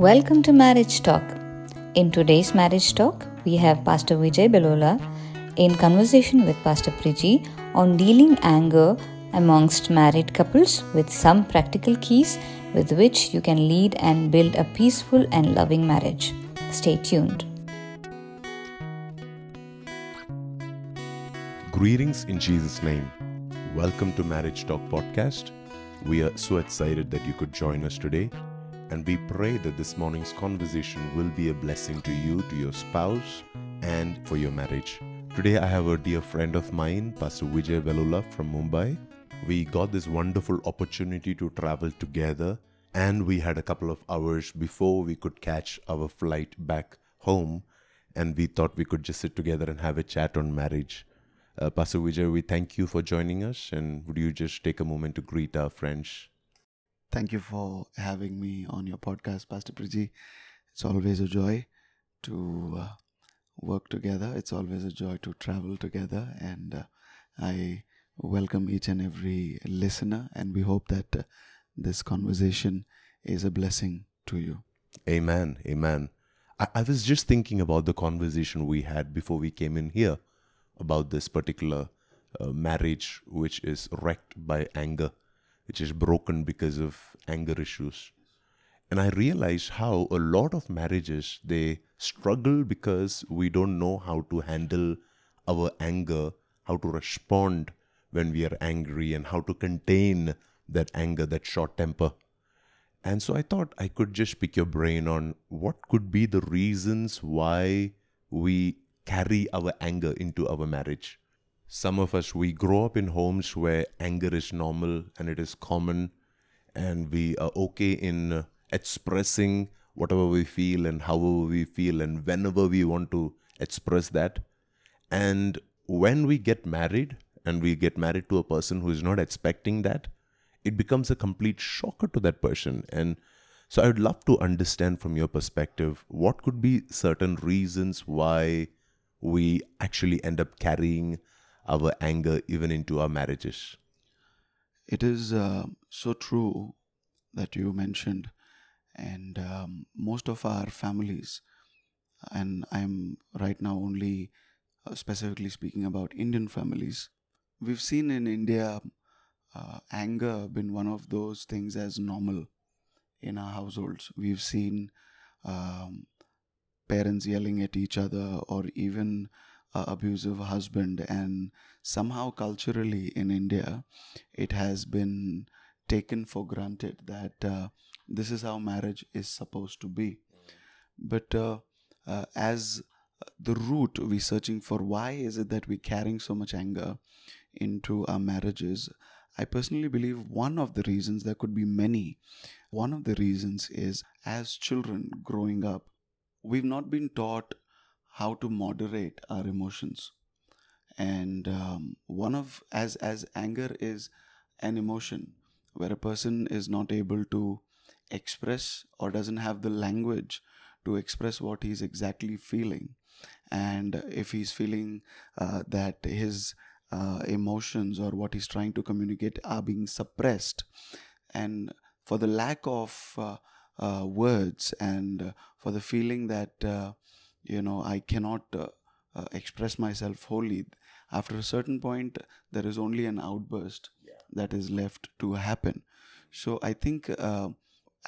Welcome to Marriage Talk. In today's Marriage Talk, we have Pastor Vijay Belola in conversation with Pastor Priji on dealing anger amongst married couples with some practical keys with which you can lead and build a peaceful and loving marriage. Stay tuned. Greetings in Jesus' name. Welcome to Marriage Talk Podcast. We are so excited that you could join us today, and we pray that this morning's conversation will be a blessing to you, to your spouse, and for your marriage. Today, I have a dear friend of mine, Pastor Vijay Velula from Mumbai. We got this wonderful opportunity to travel together, and we had a couple of hours before we could catch our flight back home, and we thought we could just sit together and have a chat on marriage. Uh, Pastor Vijay, we thank you for joining us, and would you just take a moment to greet our friends? Thank you for having me on your podcast, Pastor Priji. It's always a joy to uh, work together. It's always a joy to travel together, and uh, I welcome each and every listener. And we hope that uh, this conversation is a blessing to you. Amen. Amen. I, I was just thinking about the conversation we had before we came in here about this particular uh, marriage, which is wrecked by anger, which is broken because of anger issues. And I realized how a lot of marriages they struggle because we don't know how to handle our anger, how to respond when we are angry, and how to contain that anger, that short temper. And so I thought I could just pick your brain on what could be the reasons why we carry our anger into our marriage. Some of us, we grow up in homes where anger is normal and it is common, and we are okay in uh, expressing whatever we feel and however we feel and whenever we want to express that. And when we get married and we get married to a person who is not expecting that, it becomes a complete shocker to that person. And so I would love to understand from your perspective what could be certain reasons why we actually end up carrying our anger even into our marriages. It is uh, so true that you mentioned, and um, most of our families, and I'm right now only uh, specifically speaking about Indian families, we've seen in India uh, anger been one of those things as normal in our households. We've seen um, parents yelling at each other or even a abusive husband and somehow culturally in india it has been taken for granted that uh, this is how marriage is supposed to be. But uh, uh, as the root we're searching for why is it that we're carrying so much anger into our marriages i personally believe one of the reasons there could be many one of the reasons is as children growing up we've not been taught how to moderate our emotions. And um, one of as as anger is an emotion where a person is not able to express or doesn't have the language to express what he's exactly feeling. And if he's feeling uh, that his uh, emotions or what he's trying to communicate are being suppressed and for the lack of uh, uh, words and for the feeling that uh, you know I cannot uh, uh, express myself wholly. After a certain point, there is only an outburst yeah. that is left to happen. So I think uh,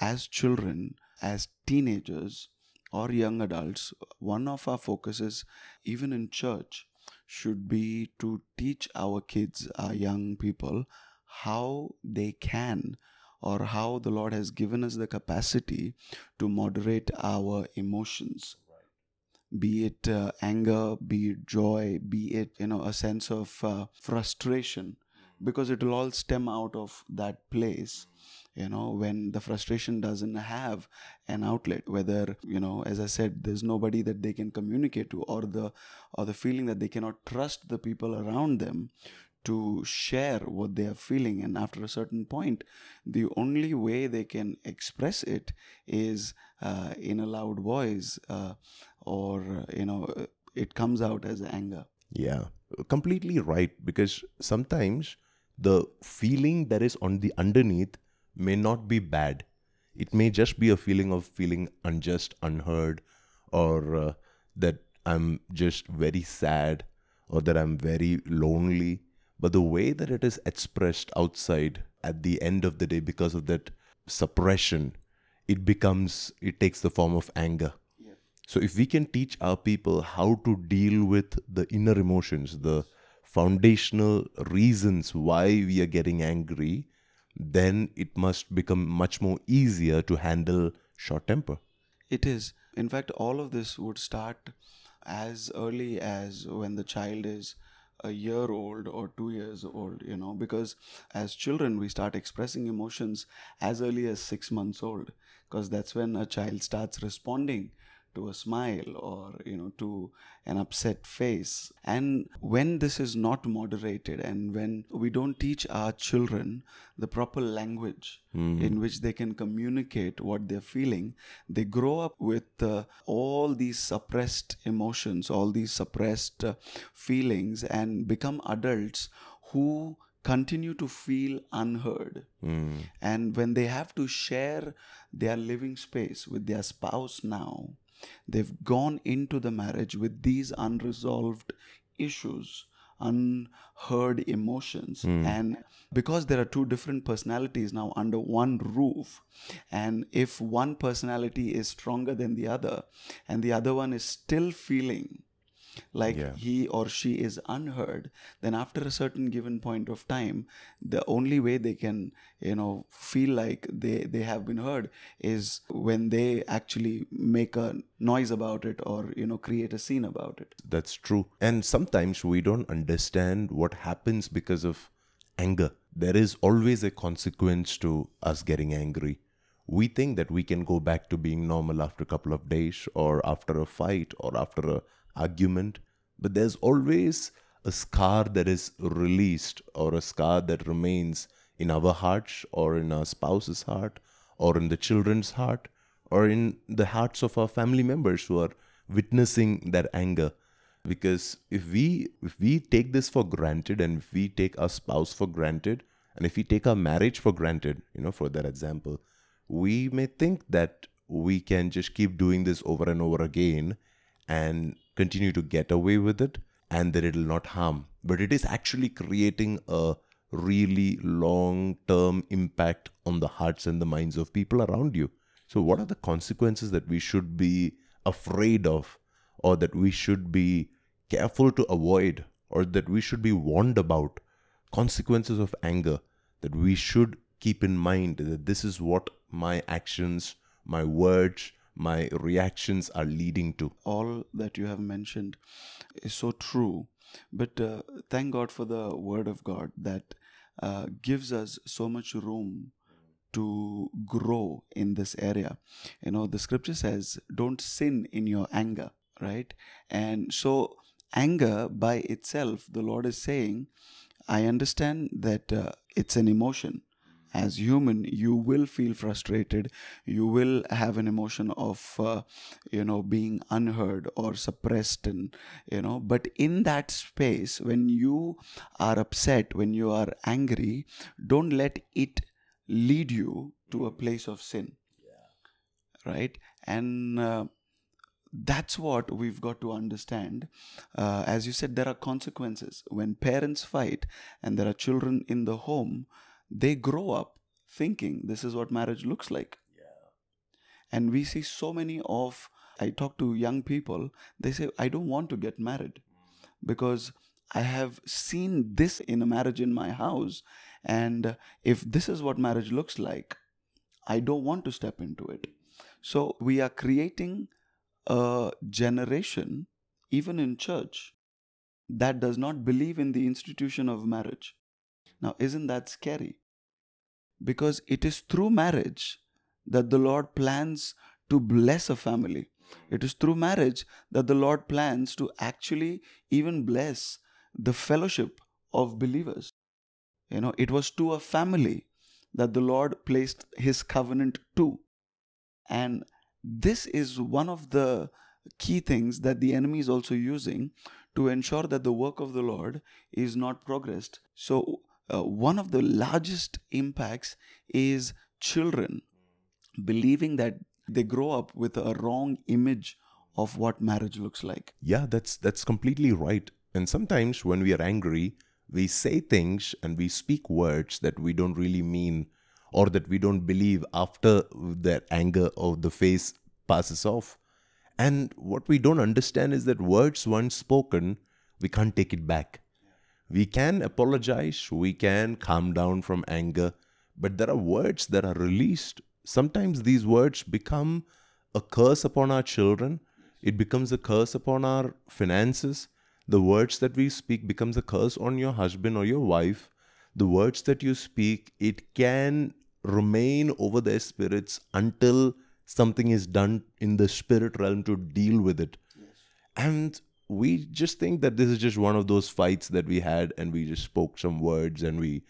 as children, as teenagers, or young adults, one of our focuses, even in church, should be to teach our kids, our young people, how they can or how the Lord has given us the capacity to moderate our emotions. Be it uh, anger, be it joy, be it you know a sense of uh, frustration, because it will all stem out of that place you know when the frustration doesn't have an outlet whether you know as i said there's nobody that they can communicate to or the or the feeling that they cannot trust the people around them to share what they are feeling. And after a certain point the only way they can express it is uh, in a loud voice uh, or you know it comes out as anger yeah completely right because sometimes the feeling that is on the underneath may not be bad It may just be a feeling of feeling unjust, unheard, or uh, that I'm just very sad or that I'm very lonely. But the way that it is expressed outside at the end of the day, because of that suppression, it becomes, it takes the form of anger. So if we can teach our people how to deal with the inner emotions, the foundational reasons why we are getting angry, then it must become much more easier to handle short temper. It is. In fact, all of this would start as early as when the child is a year old or two years old, you know, because as children, we start expressing emotions as early as six months old, because that's when a child starts responding to a smile or you know to an upset face. And when this is not moderated and when we don't teach our children the proper language in which they can communicate what they're feeling they grow up with uh, all these suppressed emotions all these suppressed uh, feelings and become adults who continue to feel unheard. And when they have to share their living space with their spouse now they've gone into the marriage with these unresolved issues unheard emotions. Hmm. And because there are two different personalities now under one roof and if one personality is stronger than the other and the other one is still feeling like Yeah. he or she is unheard then after a certain given point of time the only way they can you know feel like they they have been heard is when they actually make a noise about it or you know create a scene about it That's true. And sometimes we don't understand what happens because of anger. There is always a consequence to us getting angry. We think that we can go back to being normal after a couple of days or after a fight or after a argument, but there's always a scar that is released or a scar that remains in our hearts or in our spouse's heart or in the children's heart or in the hearts of our family members who are witnessing that anger. Because if we if we take this for granted and if we take our spouse for granted and if we take our marriage for granted you know for that example we may think that we can just keep doing this over and over again and continue to get away with it and that it'll not harm. But it is actually creating a really long term impact on the hearts and the minds of people around you. So what are the consequences that we should be afraid of or that we should be careful to avoid or that we should be warned about? Consequences of anger that we should keep in mind that this is what my actions my words my reactions are leading to. All that you have mentioned is so true but uh, thank god for the word of god that uh, gives us so much room to grow in this area. You know the scripture says don't sin in your anger right? And so anger by itself the lord is saying i understand that uh, it's an emotion as human you will feel frustrated. You will have an emotion of uh, you know being unheard or suppressed and you know but in that space when you are upset when you are angry don't let it lead you to a place of sin. Yeah. right? And uh, that's what we've got to understand. Uh, as you said there are consequences. When parents fight and there are children in the home they grow up thinking this is what marriage looks like. And we see so many of i talk to young people they say i don't want to get married mm. because i have seen this in a marriage in my house and if this is what marriage looks like i don't want to step into it. So we are creating a generation even in church that does not believe in the institution of marriage. Now isn't that scary because it is through marriage that the Lord plans to bless a family. It is through marriage that the Lord plans to actually even bless the fellowship of believers. You know, it was to a family that the Lord placed his covenant to. And this is one of the key things that the enemy is also using to ensure that the work of the Lord is not progressed. So, uh, one of the largest impacts is children believing that they grow up with a wrong image of what marriage looks like. Yeah, that's that's completely right. And sometimes when we are angry, we say things and we speak words that we don't really mean or that we don't believe after that anger of the face passes off. And what we don't understand is that words once spoken, we can't take it back. We can apologize, we can calm down from anger, but there are words that are released. Sometimes these words become a curse upon our children, it becomes a curse upon our finances. The words that we speak becomes a curse on your husband or your wife. The words that you speak, it can remain over their spirits until something is done in the spirit realm to deal with it. Yes. And we just think that this is just one of those fights that we had and we just spoke some words and we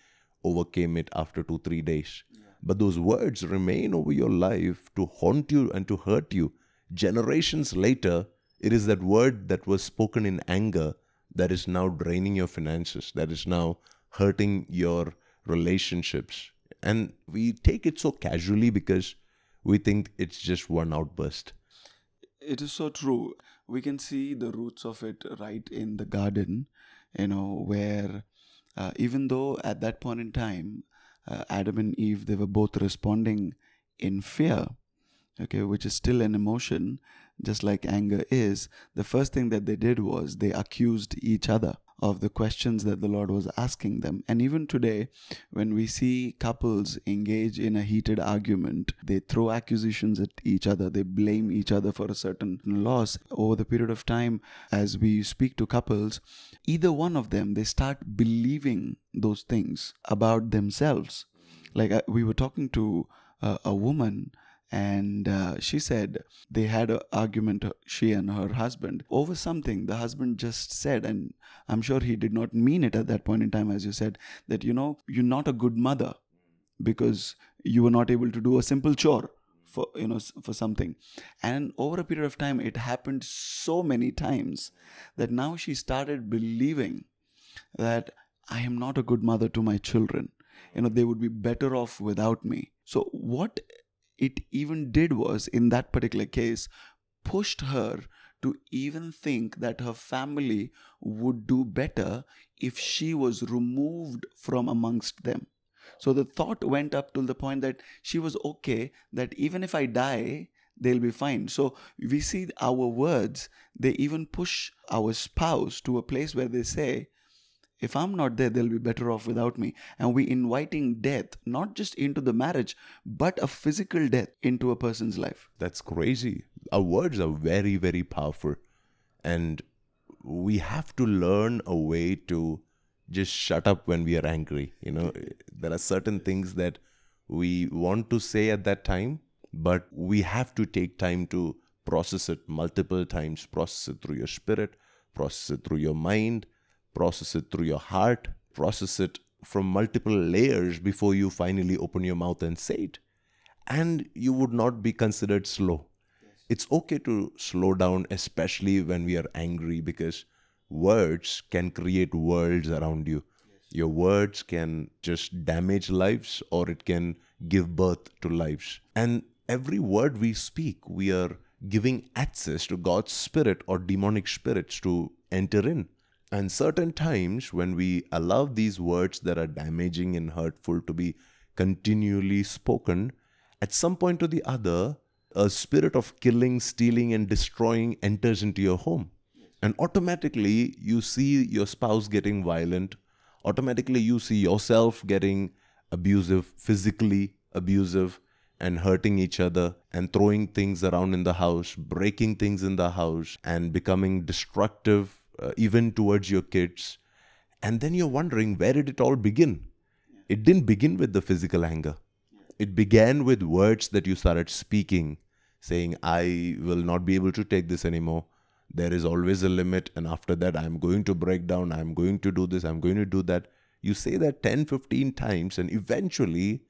overcame it after two, three days. But those words remain over your life to haunt you and to hurt you. Generations later, it is that word that was spoken in anger that is now draining your finances, that is now hurting your relationships. And we take it so casually because we think it's just one outburst. It is so true. We can see the roots of it right in the garden, you know, where uh, even though at that point in time, uh, Adam and Eve, they were both responding in fear, okay, which is still an emotion, just like anger is. The first thing that they did was they accused each other of the questions that the Lord was asking them. And even today, when we see couples engage in a heated argument, they throw accusations at each other, they blame each other for a certain loss. Over the period of time, as we speak to couples, either one of them, they start believing those things about themselves. Like we were talking to uh, a woman and uh, she said they had an argument she and her husband over something. The husband just said and i'm sure he did not mean it at that point in time as you said that you know you're not a good mother because you were not able to do a simple chore for you know for something. And over a period of time it happened so many times that now she started believing that i am not a good mother to my children. You know they would be better off without me. So what it even did was, in that particular case, pushed her to even think that her family would do better if she was removed from amongst them. So the thought went up to the point that she was okay, that even if I die, they'll be fine. So we see our words, they even push our spouse to a place where they say, if I'm not there, they'll be better off without me. And we inviting death, not just into the marriage, but a physical death into a person's life. That's crazy. Our words are very, very powerful. And we have to learn a way to just shut up when we are angry. You know, there are certain things that we want to say at that time, but we have to take time to process it multiple times, process it through your spirit, process it through your mind, process it through your heart, process it from multiple layers before you finally open your mouth and say it. And you would not be considered slow. It's okay to slow down, especially when we are angry, because words can create worlds around you. Your words can just damage lives or it can give birth to lives. And every word we speak, we are giving access to God's spirit or demonic spirits to enter in. And certain times when we allow these words that are damaging and hurtful to be continually spoken, at some point or the other, a spirit of killing, stealing, and destroying enters into your home. And automatically, you see your spouse getting violent. Automatically, you see yourself getting abusive, physically abusive, and hurting each other, and throwing things around in the house, breaking things in the house, and becoming destructive uh, even towards your kids. And then you're wondering, where did it all begin? It didn't begin with the physical anger. It began with words that you started speaking, saying, I will not be able to take this anymore. There is always a limit. And after that, I'm going to break down. I'm going to do this. I'm going to do that. You say that 10, 15 times, and eventually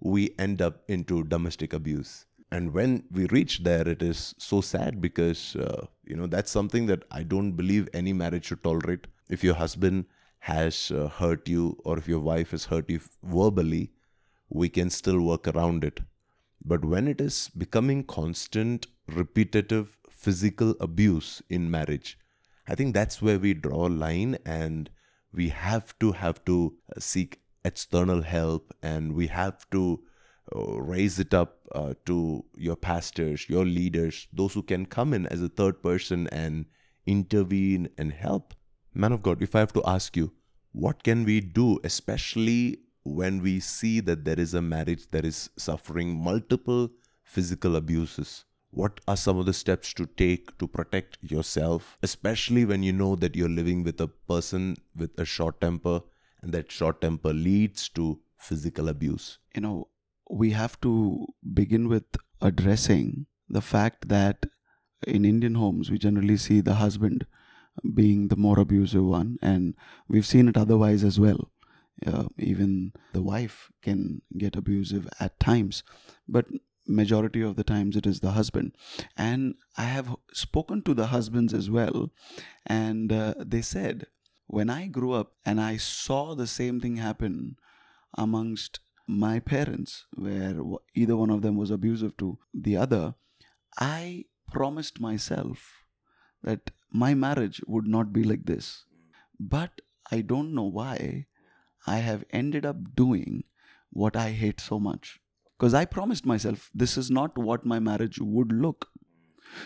we end up into domestic abuse and when we reach there it is so sad because uh, you know that's something that i don't believe any marriage should tolerate. If your husband has uh, hurt you or if your wife has hurt you verbally we can still work around it. But when it is becoming constant, repetitive physical abuse in marriage, I think that's where we draw a line and we have to have to seek external help and we have to uh, raise it up uh, to your pastors, your leaders, those who can come in as a third person and intervene and help. Man of God, if I have to ask you, what can we do, especially when we see that there is a marriage that is suffering multiple physical abuses? What are some of the steps to take to protect yourself, especially when you know that you're living with a person with a short temper and that short temper leads to physical abuse? You know, we have to begin with addressing the fact that in Indian homes, we generally see the husband being the more abusive one, and we've seen it otherwise as well. Uh, even the wife can get abusive at times, but majority of the times it is the husband. And I have spoken to the husbands as well, and uh, they said, when I grew up and I saw the same thing happen amongst my parents, where either one of them was abusive to the other, I promised myself that my marriage would not be like this. But I don't know why I have ended up doing what I hate so much. Because I promised myself this is not what my marriage would look.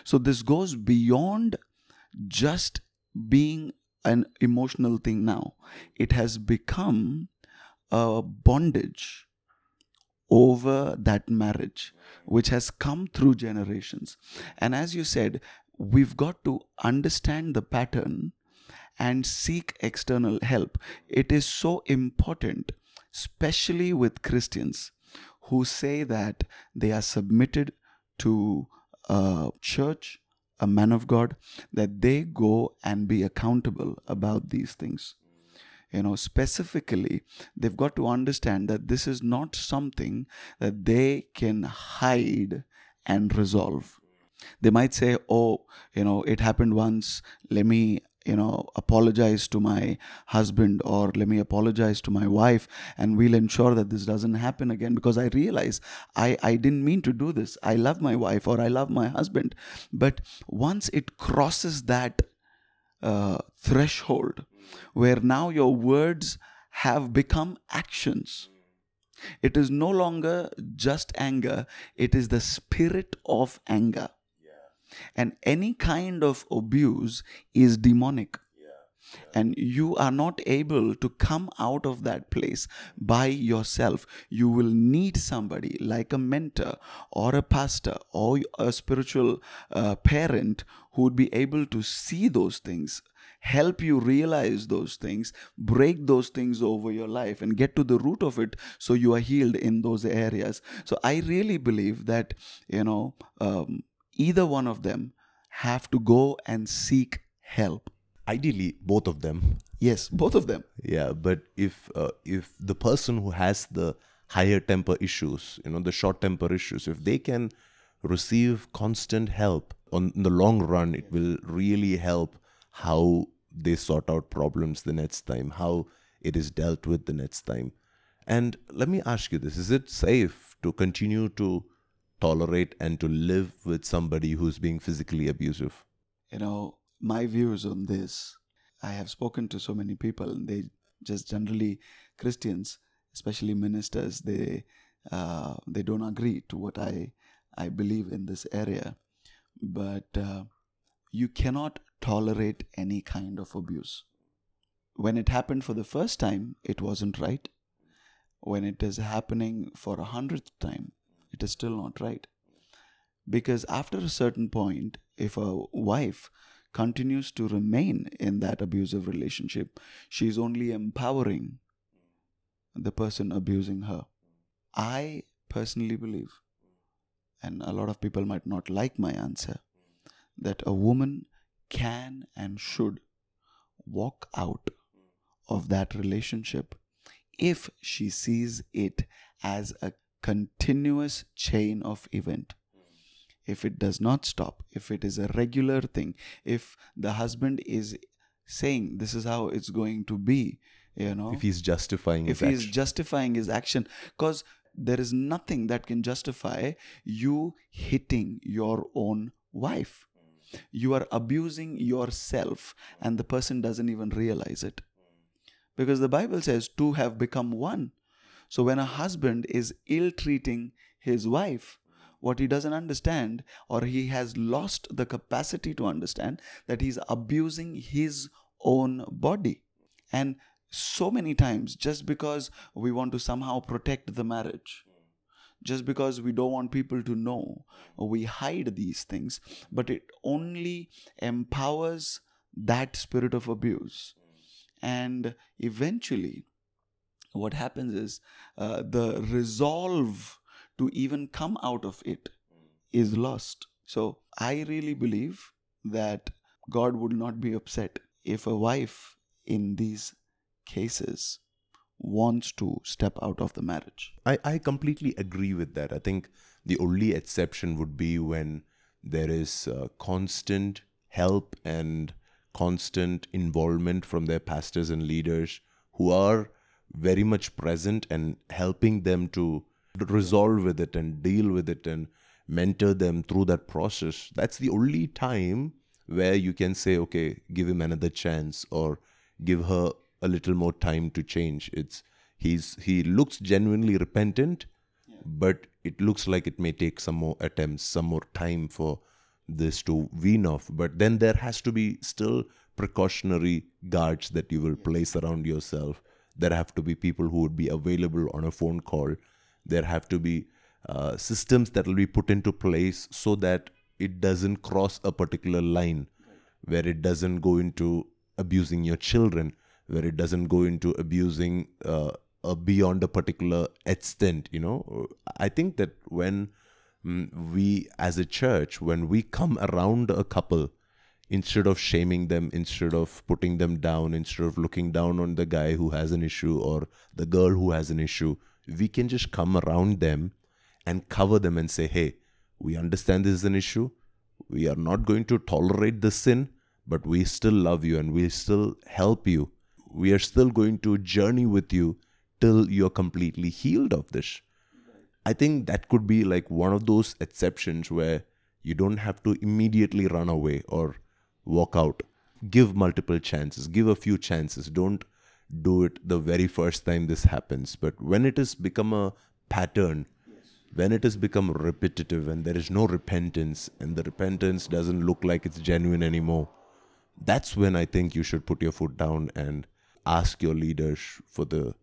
So this goes beyond just being an emotional thing now. It has become a bondage over that marriage, which has come through generations. And as you said, we've got to understand the pattern and seek external help. It is so important, especially with Christians who say that they are submitted to a church, a man of God, that they go and be accountable about these things you know specifically they've got to understand that this is not something that they can hide and resolve. They might say oh you know it happened once. Let me you know apologize to my husband or let me apologize to my wife and we'll ensure that this doesn't happen again. Because i realize i i didn't mean to do this. I love my wife or i love my husband. But once it crosses that uh, threshold where now your words have become actions. It is no longer just anger, it is the spirit of anger. And any kind of abuse is demonic. And you are not able to come out of that place by yourself. You will need somebody like a mentor or a pastor or a spiritual uh, parent who would be able to see those things help you realize those things, break those things over your life, and get to the root of it so you are healed in those areas. So I really believe that, you know, um, either one of them have to go and seek help. Ideally, both of them. Yes, both of them. Yeah, but if uh, if the person who has the higher temper issues, you know, the short temper issues, if they can receive constant help on the long run, it will really help how they sort out problems the next time, how it is dealt with the next time. And let me ask you this is it safe to continue to tolerate and to live with somebody who's being physically abusive? You know, my views on this, I have spoken to so many people, and they just generally, Christians, especially ministers, they uh, they don't agree to what I I believe in this area. But uh, you cannot tolerate any kind of abuse. When it happened for the first time, it wasn't right. When it is happening for a hundredth time, it is still not right. Because after a certain point, if a wife continues to remain in that abusive relationship, she is only empowering the person abusing her. I personally believe, and a lot of people might not like my answer, that a woman can and should walk out of that relationship if she sees it as a continuous chain of event if it does not stop if it is a regular thing if the husband is saying this is how it's going to be you know if he's justifying if his he's action. justifying his action because there is nothing that can justify you hitting your own wife. You are abusing yourself, and the person doesn't even realize it. Because the Bible says two have become one. So when a husband is ill treating his wife, what he doesn't understand, or he has lost the capacity to understand, that he's abusing his own body. And so many times, just because we want to somehow protect the marriage, just because we don't want people to know, we hide these things, but it only empowers that spirit of abuse. And eventually, what happens is uh, the resolve to even come out of it is lost. So I really believe that God would not be upset if a wife in these cases wants to step out of the marriage. I, I completely agree with that. I think the only exception would be when there is uh, constant help and constant involvement from their pastors and leaders who are very much present and helping them to resolve with it and deal with it and mentor them through that process. That's the only time where you can say, okay, give him another chance or give her a little more time to change. It's he's he looks genuinely repentant, yeah. but it looks like it may take some more attempts, some more time for this to wean off. But then there has to be still precautionary guards that you will place around yourself. There have to be people who would be available on a phone call. There have to be uh, systems that will be put into place so that it doesn't cross a particular line, where it doesn't go into abusing your children where it doesn't go into abusing uh, uh, beyond a particular extent you know? I think that when mm, we as a church when we come around a couple instead of shaming them instead of putting them down instead of looking down on the guy who has an issue or the girl who has an issue we can just come around them and cover them and say hey we understand this is an issue we are not going to tolerate the sin but we still love you and we still help you we are still going to journey with you till you're completely healed of this. I think that could be like one of those exceptions where you don't have to immediately run away or walk out. Give multiple chances, give a few chances. Don't do it the very first time this happens. But when it has become a pattern, when it has become repetitive and there is no repentance and the repentance doesn't look like it's genuine anymore, that's when I think you should put your foot down and ask your leaders for the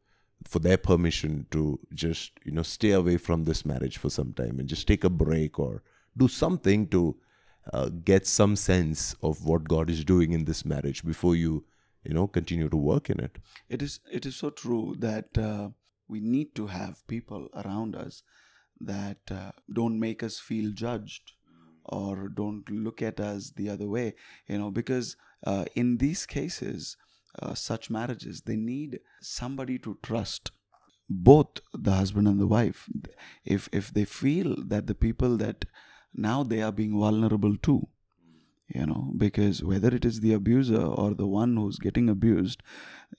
for their permission to just you know stay away from this marriage for some time and just take a break or do something to uh, get some sense of what God is doing in this marriage before you you know continue to work in it. It is it is so true that uh, we need to have people around us that uh, don't make us feel judged or don't look at us the other way you know because uh, in these cases uh, such marriages, they need somebody to trust both the husband and the wife. If if they feel that the people that now they are being vulnerable to, you know, because whether it is the abuser or the one who's getting abused,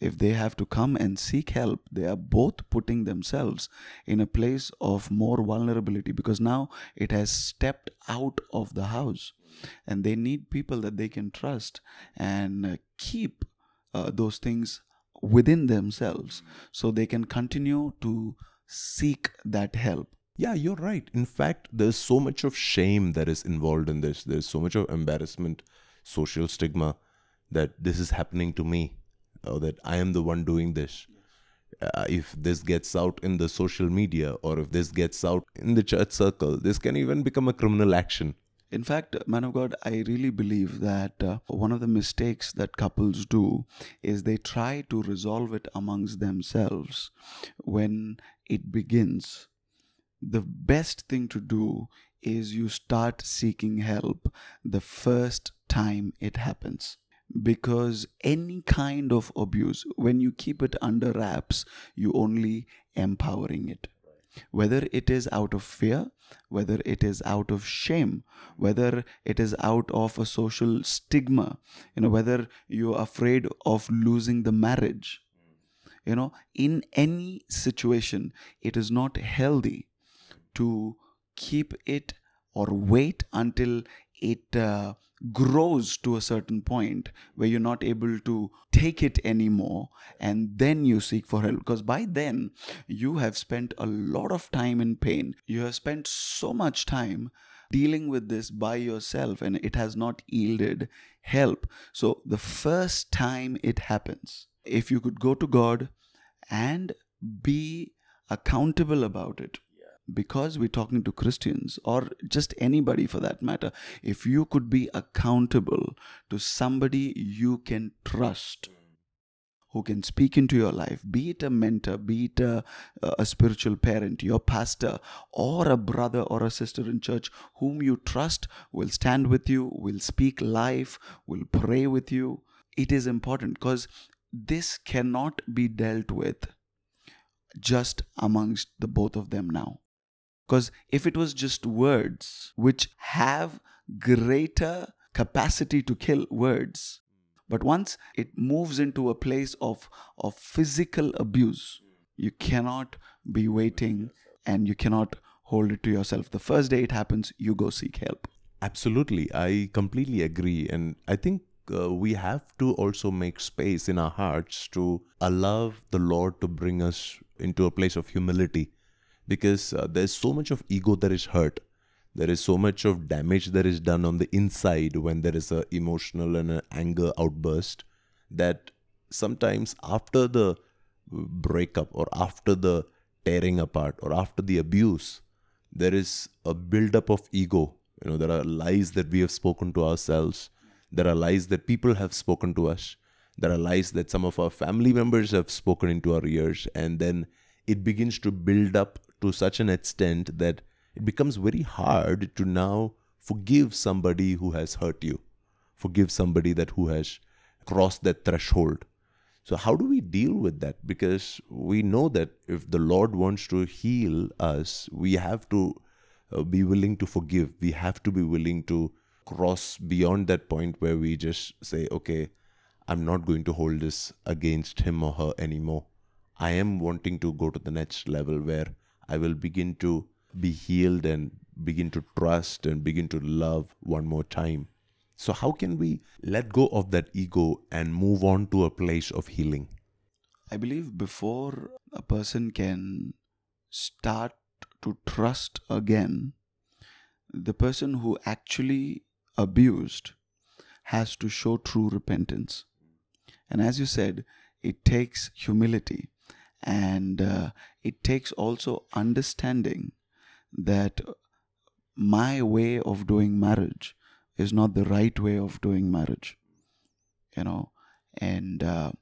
if they have to come and seek help, they are both putting themselves in a place of more vulnerability because now it has stepped out of the house and they need people that they can trust and keep uh, those things within themselves so they can continue to seek that help. Yeah, you're right. In fact, there's so much of shame that is involved in this. There's so much of embarrassment, social stigma that this is happening to me, or that I am the one doing this. Uh, if this gets out in the social media or if this gets out in the church circle, this can even become a criminal action. In fact, man of God, I really believe that uh, one of the mistakes that couples do is they try to resolve it amongst themselves when it begins. The best thing to do is you start seeking help the first time it happens because any kind of abuse when you keep it under wraps you only empowering it whether it is out of fear, whether it is out of shame, whether it is out of a social stigma, you know, whether you're afraid of losing the marriage. You know, in any situation, it is not healthy to keep it or wait until it uh, grows to a certain point where you're not able to take it anymore and then you seek for help. Because by then you have spent a lot of time in pain. You have spent so much time dealing with this by yourself and it has not yielded help. So the first time it happens if you could go to god and be accountable about it because we're talking to Christians or just anybody for that matter, if you could be accountable to somebody you can trust, who can speak into your life, be it a mentor, be it a, a spiritual parent, your pastor, or a brother or a sister in church whom you trust will stand with you, will speak life, will pray with you. It is important because this cannot be dealt with just amongst the both of them now because if it was just words, which have greater capacity to kill words, but once it moves into a place of, of physical abuse, you cannot be waiting and you cannot hold it to yourself. The first day it happens, you go seek help. Absolutely. I completely agree. And I think uh, we have to also make space in our hearts to allow the Lord to bring us into a place of humility because uh, there's so much of ego that is hurt. There is so much of damage that is done on the inside when there is a emotional and an anger outburst that sometimes after the breakup or after the tearing apart or after the abuse there is a buildup of ego. You know there are lies that we have spoken to ourselves. There are lies that people have spoken to us. There are lies that some of our family members have spoken into our ears. And then it begins to build up to such an extent that it becomes very hard to now forgive somebody who has hurt you, forgive somebody that who has crossed that threshold. So how do we deal with that? Because we know that if the Lord wants to heal us, we have to uh, be willing to forgive. We have to be willing to cross beyond that point where we just say, okay, I'm not going to hold this against him or her anymore. I am wanting to go to the next level where I will begin to be healed and begin to trust and begin to love one more time. So, how can we let go of that ego and move on to a place of healing? I believe before a person can start to trust again, the person who actually abused has to show true repentance. And as you said, it takes humility and uh, it takes also understanding that my way of doing marriage is not the right way of doing marriage you know? And uh,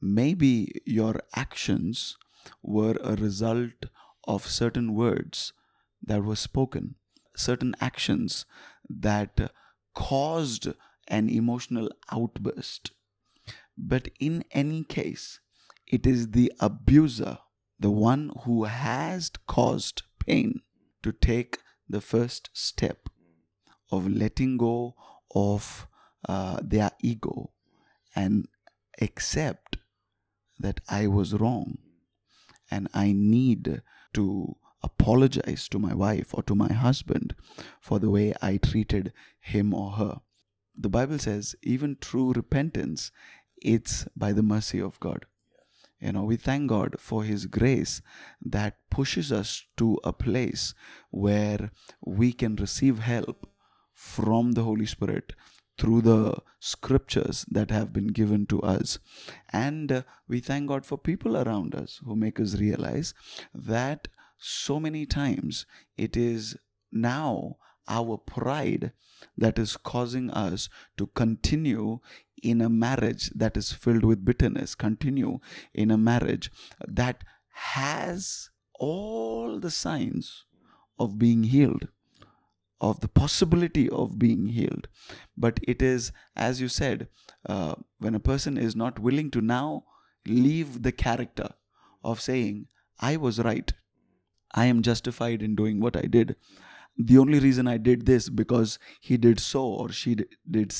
maybe your actions were a result of certain words that were spoken certain actions that caused an emotional outburst. But in any case it is the abuser, the one who has caused pain, to take the first step of letting go of uh, their ego and accept that I was wrong and I need to apologize to my wife or to my husband for the way I treated him or her. The Bible says even true repentance it's by the mercy of God. You know, we thank God for His grace that pushes us to a place where we can receive help from the Holy Spirit through the scriptures that have been given to us. And uh, we thank God for people around us who make us realize that so many times it is now our pride that is causing us to continue in a marriage that is filled with bitterness, continue in a marriage that has all the signs of being healed, of the possibility of being healed. But it is, as you said, uh, when a person is not willing to now leave the character of saying, I was right, I am justified in doing what I did. The only reason I did this because he did so or she did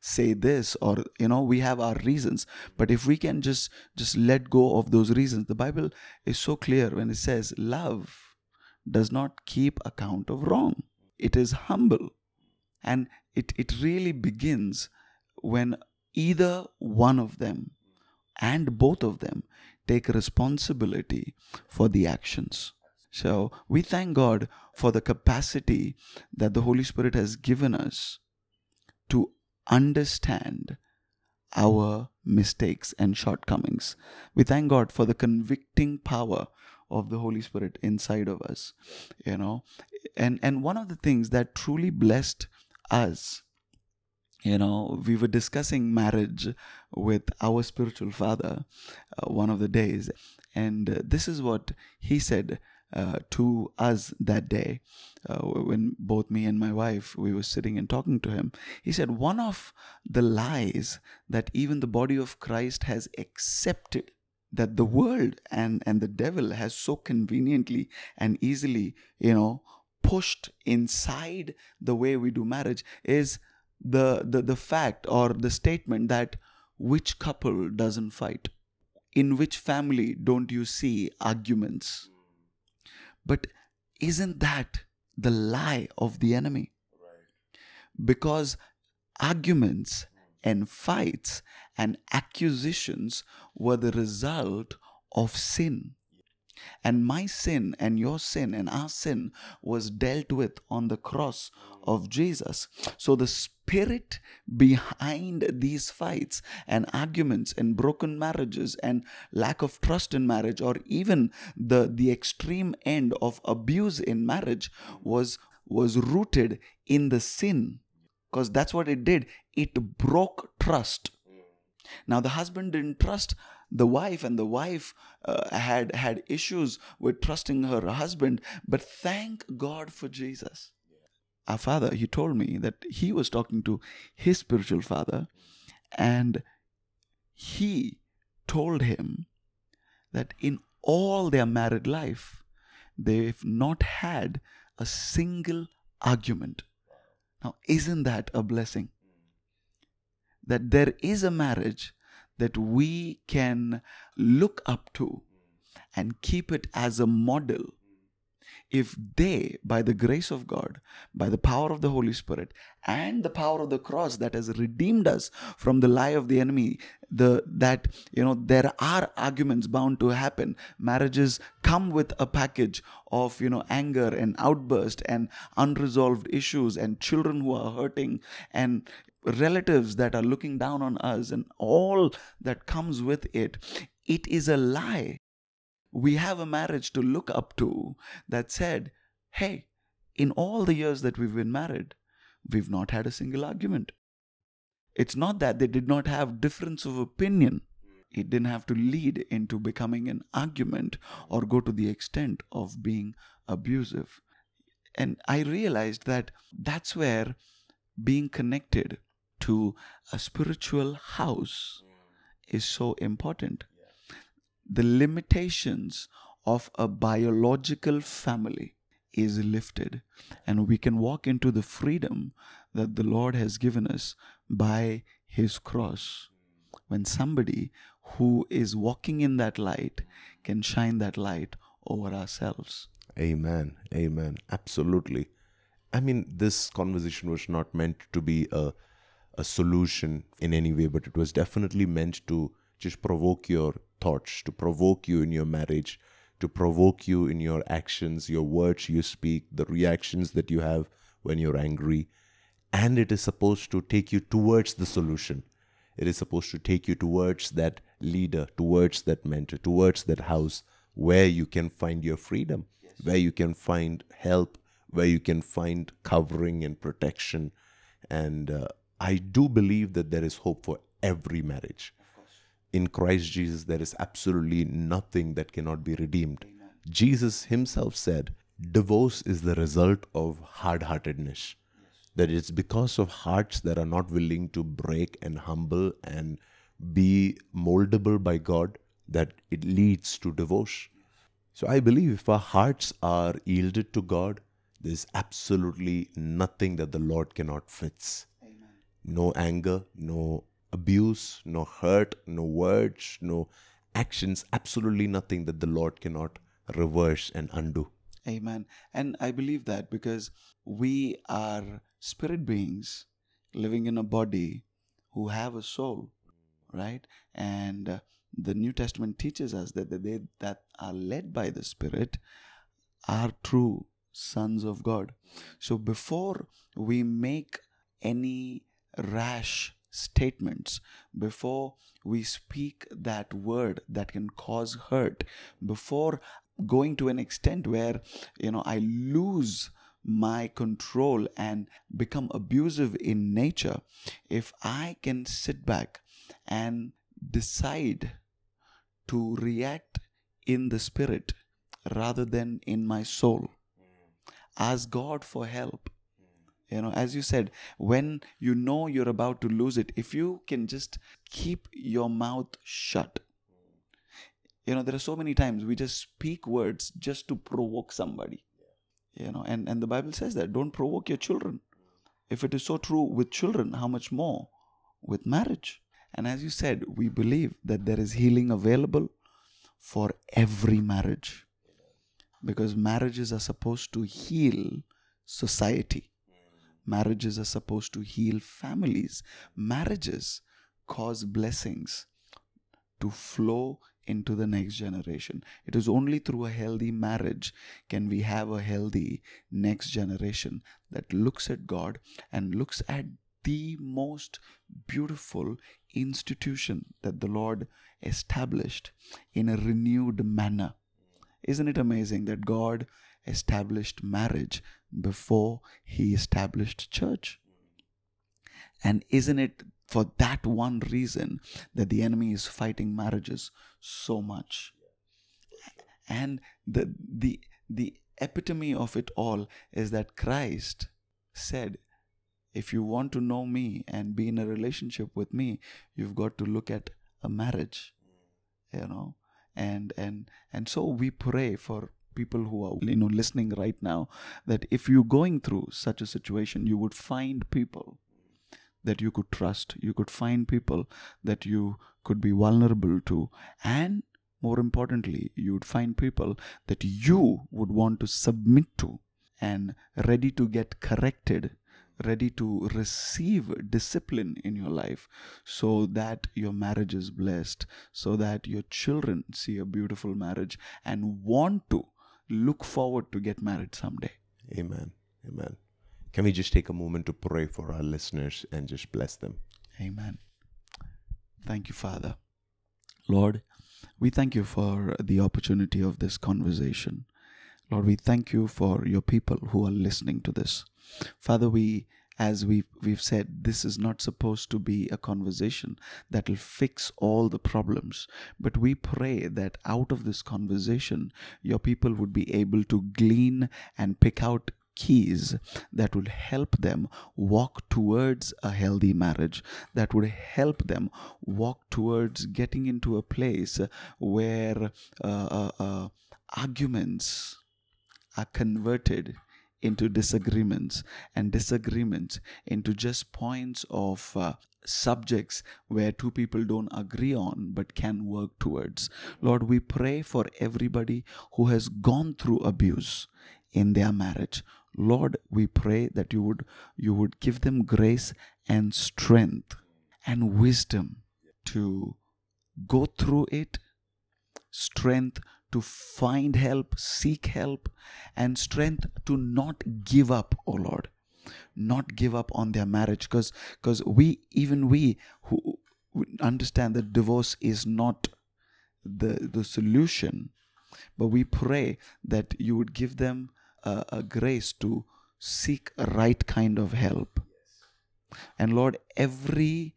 say this or you know we have our reasons. But if we can just just let go of those reasons the bible is so clear when it says love does not keep account of wrong. It is humble. And it it really begins when either one of them and both of them take responsibility for the actions so we thank God for the capacity that the Holy Spirit has given us to understand our mistakes and shortcomings. We thank God for the convicting power of the Holy Spirit inside of us. You know, and and one of the things that truly blessed us you know we were discussing marriage with our spiritual father uh, one of the days and uh, this is what he said uh, to us that day uh, when both me and my wife we were sitting and talking to him. He said one of the lies that even the body of christ has accepted that the world and and the devil has so conveniently and easily you know pushed inside the way we do marriage is the the, the fact or the statement that which couple doesn't fight? In which family don't you see arguments but isn't that the lie of the enemy? Because arguments and fights and accusations were the result of sin. And my sin and your sin and our sin was dealt with on the cross of Jesus. So the spirit behind these fights and arguments and broken marriages and lack of trust in marriage or even the, the extreme end of abuse in marriage was was rooted in the sin. Because that's what it did. It broke trust. Now the husband didn't trust the wife and the wife uh, had had issues with trusting her husband. But thank god for jesus. Our father he told me that he was talking to his spiritual father and he told him that in all their married life they've not had a single argument. Now isn't that a blessing? That there is a marriage that we can look up to and keep it as a model. If they by the grace of god by the power of the holy spirit and the power of the cross that has redeemed us from the lie of the enemy the that you know there are arguments bound to happen. Marriages come with a package of you know anger and outburst and unresolved issues and children who are hurting and relatives that are looking down on us and all that comes with it it is a lie we have a marriage to look up to that said, hey, in all the years that we've been married, we've not had a single argument. It's not that they did not have difference of opinion. It didn't have to lead into becoming an argument or go to the extent of being abusive. And I realized that that's where being connected to a spiritual house is so important the limitations of a biological family is lifted and we can walk into the freedom that the Lord has given us by his cross. When somebody who is walking in that light can shine that light over ourselves. Amen. Amen. Absolutely. I mean, this conversation was not meant to be a, a solution in any way, but it was definitely meant to just provoke your thoughts, to provoke you in your marriage, to provoke you in your actions, your words you speak, the reactions that you have when you're angry. And it is supposed to take you towards the solution. It is supposed to take you towards that leader, towards that mentor, towards that house where you can find your freedom, yes. where you can find help, where you can find covering and protection. And uh, I do believe that there is hope for every marriage in Christ Jesus, there is absolutely nothing that cannot be redeemed. Amen. Jesus himself said, divorce is the result of hard heartedness. Yes. That it's because of hearts that are not willing to break and humble and be moldable by God that it leads to divorce. Yes. So I believe if our hearts are yielded to God, There's absolutely nothing that the Lord cannot fix. No anger, no abuse, no hurt, no words, no actions, absolutely nothing that the Lord cannot reverse and undo. Amen. And I believe that because we are spirit beings living in a body who have a soul, right? And uh, the New Testament teaches us that they that are led by the Spirit are true sons of God. So before we make any rash statements, before we speak that word that can cause hurt, before going to an extent where you know I lose my control and become abusive in nature, if I can sit back and decide to react in the spirit rather than in my soul, ask God for help. You know, as you said, when you know you're about to lose it, if you can just keep your mouth shut. You know, there are so many times we just speak words just to provoke somebody. You know and and the bible says that don't provoke your children. If it is so true with children how much more with marriage? And as you said we believe that there is healing available for every marriage because marriages are supposed to heal society marriages are supposed to heal families marriages cause blessings to flow into the next generation. It is only through a healthy marriage can we have a healthy next generation that looks at God and looks at the most beautiful institution that the Lord established in a renewed manner. Isn't it amazing that God established marriage before he established church? And isn't it for that one reason that the enemy is fighting marriages so much and the the the epitome of it all is that Christ said if you want to know me and be in a relationship with me you've got to look at a marriage you know and and and so we pray for people who are you know listening right now that if you're going through such a situation you would find people that you could trust, you could find people that you could be vulnerable to, and more importantly, you would find people that you would want to submit to and ready to get corrected, ready to receive discipline in your life so that your marriage is blessed, so that your children see a beautiful marriage and want to look forward to get married someday. Amen. Amen. Can we just take a moment to pray for our listeners and just bless them? Amen. Thank you, Father. Lord, we thank you for the opportunity of this conversation. Lord, we thank you for your people who are listening to this. Father, we as we've, we've said, this is not supposed to be a conversation that will fix all the problems. But we pray that out of this conversation, your people would be able to glean and pick out keys that would help them walk towards a healthy marriage, that would help them walk towards getting into a place where uh, uh, uh, arguments are converted into disagreements and disagreements into just points of uh, subjects where two people don't agree on but can work towards. Lord, we pray for everybody who has gone through abuse in their marriage. Lord, we pray that you would you would give them grace and strength and wisdom to go through it, strength to find help, seek help, and strength to not give up, oh Lord. Not give up on their marriage because because we even we who understand that divorce is not the the solution but we pray that you would give them a, a grace to seek a right kind of help. And Lord, every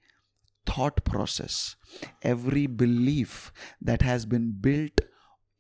thought process, every belief that has been built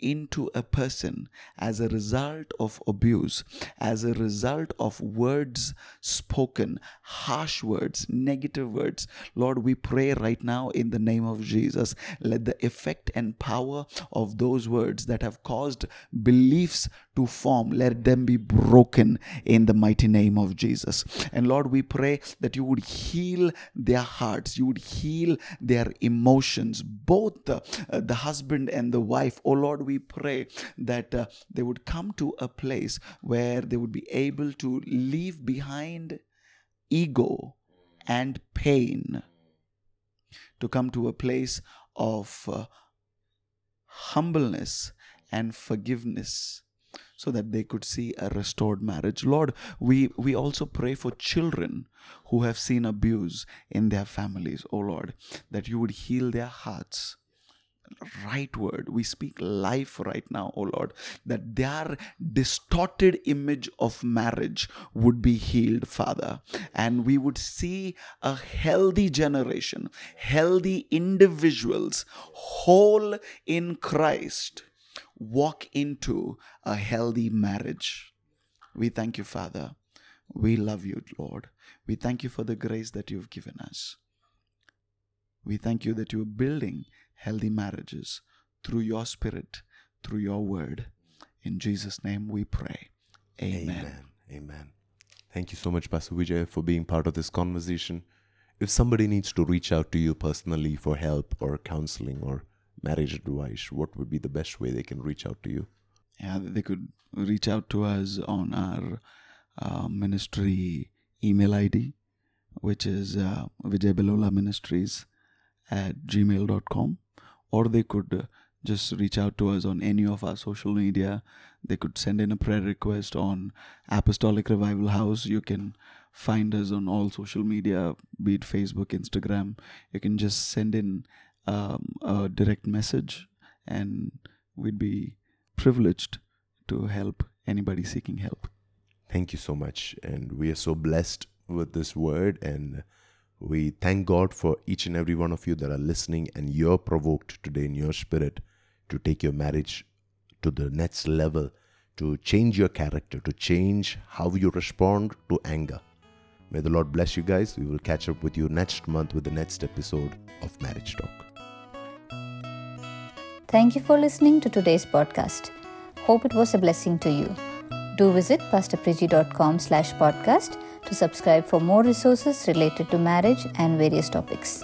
into a person as a result of abuse, as a result of words spoken, harsh words, negative words. Lord, we pray right now in the name of Jesus, let the effect and power of those words that have caused beliefs to form, let them be broken in the mighty name of Jesus. And Lord, we pray that you would heal their hearts, you would heal their emotions, both the, uh, the husband and the wife. Oh Lord, we pray that uh, they would come to a place where they would be able to leave behind ego and pain to come to a place of uh, humbleness and forgiveness so that they could see a restored marriage lord we we also pray for children who have seen abuse in their families oh lord that you would heal their hearts right word. We speak life right now, oh Lord, that their distorted image of marriage would be healed, Father. And we would see a healthy generation, healthy individuals, whole in Christ, walk into a healthy marriage. We thank you, Father. We love you, Lord. We thank you for the grace that you've given us. We thank you that you're building healthy marriages through your spirit, through your word. In Jesus' name we pray. Amen. Amen. Amen. Thank you so much, Pastor Vijay, for being part of this conversation. If somebody needs to reach out to you personally for help or counseling or marriage advice, what would be the best way they can reach out to you? Yeah, they could reach out to us on our uh, ministry email ID, which is uh, Vijay Belola Ministries at gmail.com or they could uh, just reach out to us on any of our social media. They could send in a prayer request on Apostolic Revival House. You can find us on all social media, be it Facebook, Instagram. You can just send in um, a direct message, and we'd be privileged to help anybody seeking help. Thank you so much. And we are so blessed with this word and we thank God for each and every one of you that are listening and you're provoked today in your spirit to take your marriage to the next level, to change your character, to change how you respond to anger. May the Lord bless you guys. We will catch up with you next month with the next episode of Marriage Talk. Thank you for listening to today's podcast. Hope it was a blessing to you. Do visit pastorpriji.com slash podcast to subscribe for more resources related to marriage and various topics.